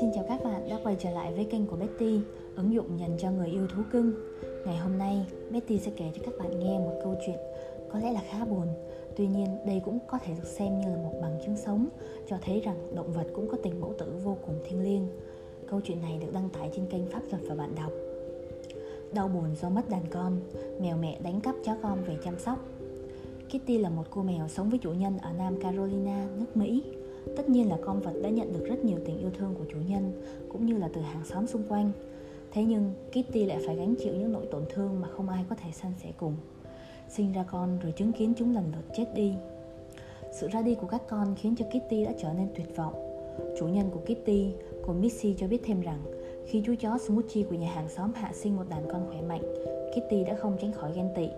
Xin chào các bạn đã quay trở lại với kênh của Betty, ứng dụng dành cho người yêu thú cưng. Ngày hôm nay, Betty sẽ kể cho các bạn nghe một câu chuyện có lẽ là khá buồn. Tuy nhiên, đây cũng có thể được xem như là một bằng chứng sống cho thấy rằng động vật cũng có tình mẫu tử vô cùng thiêng liêng. Câu chuyện này được đăng tải trên kênh Pháp luật và bạn đọc. Đau buồn do mất đàn con, mèo mẹ đánh cắp chó con về chăm sóc. Kitty là một cô mèo sống với chủ nhân ở Nam Carolina, nước Mỹ Tất nhiên là con vật đã nhận được rất nhiều tình yêu thương của chủ nhân cũng như là từ hàng xóm xung quanh. Thế nhưng Kitty lại phải gánh chịu những nỗi tổn thương mà không ai có thể san sẻ cùng. Sinh ra con rồi chứng kiến chúng lần lượt chết đi. Sự ra đi của các con khiến cho Kitty đã trở nên tuyệt vọng. Chủ nhân của Kitty, cô Missy cho biết thêm rằng khi chú chó Smoochie của nhà hàng xóm hạ sinh một đàn con khỏe mạnh, Kitty đã không tránh khỏi ghen tị.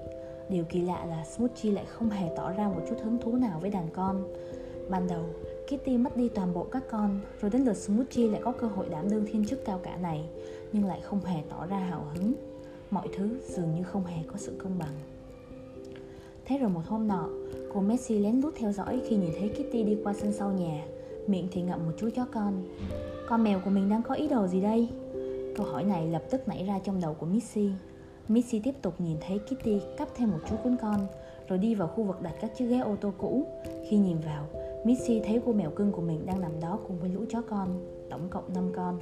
Điều kỳ lạ là Smoochie lại không hề tỏ ra một chút hứng thú nào với đàn con. Ban đầu, Kitty mất đi toàn bộ các con, rồi đến lượt Smoochie lại có cơ hội đảm đương thiên chức cao cả này, nhưng lại không hề tỏ ra hào hứng. Mọi thứ dường như không hề có sự công bằng. Thế rồi một hôm nọ, cô Messi lén lút theo dõi khi nhìn thấy Kitty đi qua sân sau nhà, miệng thì ngậm một chú chó con. Con mèo của mình đang có ý đồ gì đây? Câu hỏi này lập tức nảy ra trong đầu của Missy. Missy tiếp tục nhìn thấy Kitty cắp thêm một chú cuốn con, rồi đi vào khu vực đặt các chiếc ghế ô tô cũ. Khi nhìn vào, Missy thấy cô mèo cưng của mình đang nằm đó cùng với lũ chó con, tổng cộng 5 con.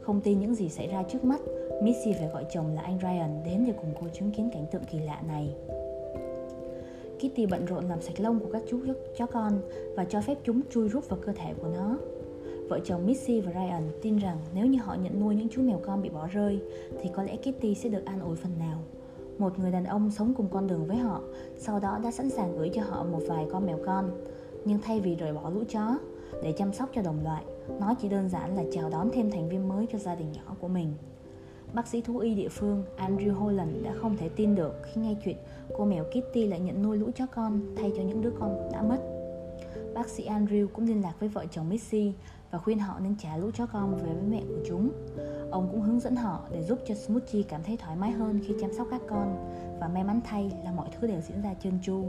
Không tin những gì xảy ra trước mắt, Missy phải gọi chồng là anh Ryan đến để cùng cô chứng kiến cảnh tượng kỳ lạ này. Kitty bận rộn làm sạch lông của các chú chó con và cho phép chúng chui rút vào cơ thể của nó. Vợ chồng Missy và Ryan tin rằng nếu như họ nhận nuôi những chú mèo con bị bỏ rơi thì có lẽ Kitty sẽ được an ủi phần nào. Một người đàn ông sống cùng con đường với họ, sau đó đã sẵn sàng gửi cho họ một vài con mèo con nhưng thay vì rời bỏ lũ chó để chăm sóc cho đồng loại, nó chỉ đơn giản là chào đón thêm thành viên mới cho gia đình nhỏ của mình. Bác sĩ thú y địa phương Andrew Holland đã không thể tin được khi nghe chuyện cô mèo Kitty lại nhận nuôi lũ chó con thay cho những đứa con đã mất. Bác sĩ Andrew cũng liên lạc với vợ chồng Missy và khuyên họ nên trả lũ chó con về với mẹ của chúng. Ông cũng hướng dẫn họ để giúp cho Smoochie cảm thấy thoải mái hơn khi chăm sóc các con và may mắn thay là mọi thứ đều diễn ra trơn tru.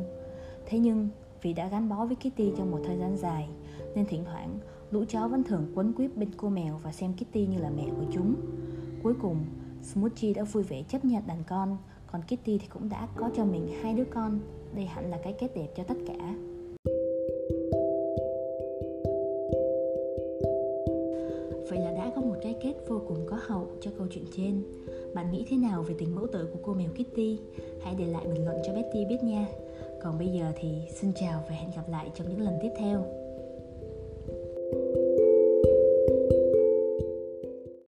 Thế nhưng vì đã gắn bó với Kitty trong một thời gian dài nên thỉnh thoảng lũ chó vẫn thường quấn quýt bên cô mèo và xem Kitty như là mẹ của chúng. Cuối cùng, Smoochie đã vui vẻ chấp nhận đàn con, còn Kitty thì cũng đã có cho mình hai đứa con. Đây hẳn là cái kết đẹp cho tất cả. Có một cái kết vô cùng có hậu cho câu chuyện trên. Bạn nghĩ thế nào về tình mẫu tử của cô mèo Kitty? Hãy để lại bình luận cho Betty biết nha. Còn bây giờ thì xin chào và hẹn gặp lại trong những lần tiếp theo.